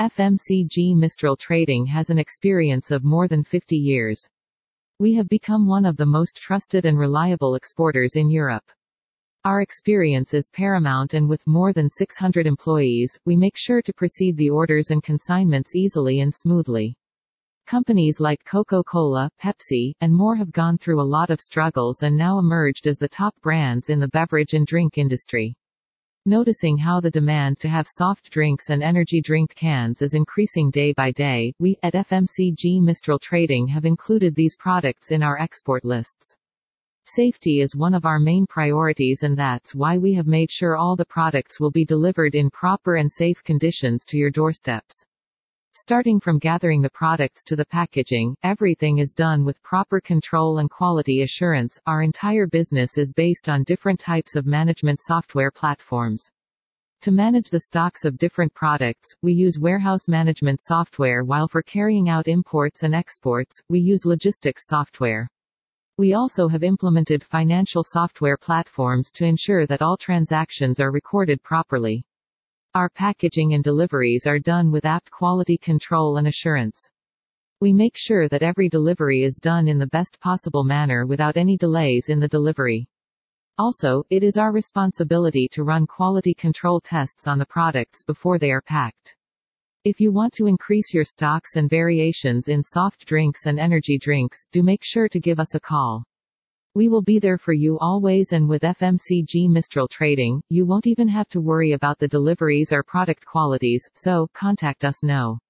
FMCG Mistral Trading has an experience of more than 50 years. We have become one of the most trusted and reliable exporters in Europe. Our experience is paramount and with more than 600 employees, we make sure to proceed the orders and consignments easily and smoothly. Companies like Coca-Cola, Pepsi, and more have gone through a lot of struggles and now emerged as the top brands in the beverage and drink industry. Noticing how the demand to have soft drinks and energy drink cans is increasing day by day, we, at FMCG Mistral Trading have included these products in our export lists. Safety is one of our main priorities and that's why we have made sure all the products will be delivered in proper and safe conditions to your doorsteps. Starting from gathering the products to the packaging, everything is done with proper control and quality assurance. Our entire business is based on different types of management software platforms. To manage the stocks of different products, we use warehouse management software while for carrying out imports and exports, we use logistics software. We also have implemented financial software platforms to ensure that all transactions are recorded properly. Our packaging and deliveries are done with apt quality control and assurance. We make sure that every delivery is done in the best possible manner without any delays in the delivery. Also, it is our responsibility to run quality control tests on the products before they are packed. If you want to increase your stocks and variations in soft drinks and energy drinks, do make sure to give us a call. We will be there for you always and with FMCG Mistral Trading, you won't even have to worry about the deliveries or product qualities, so, contact us now.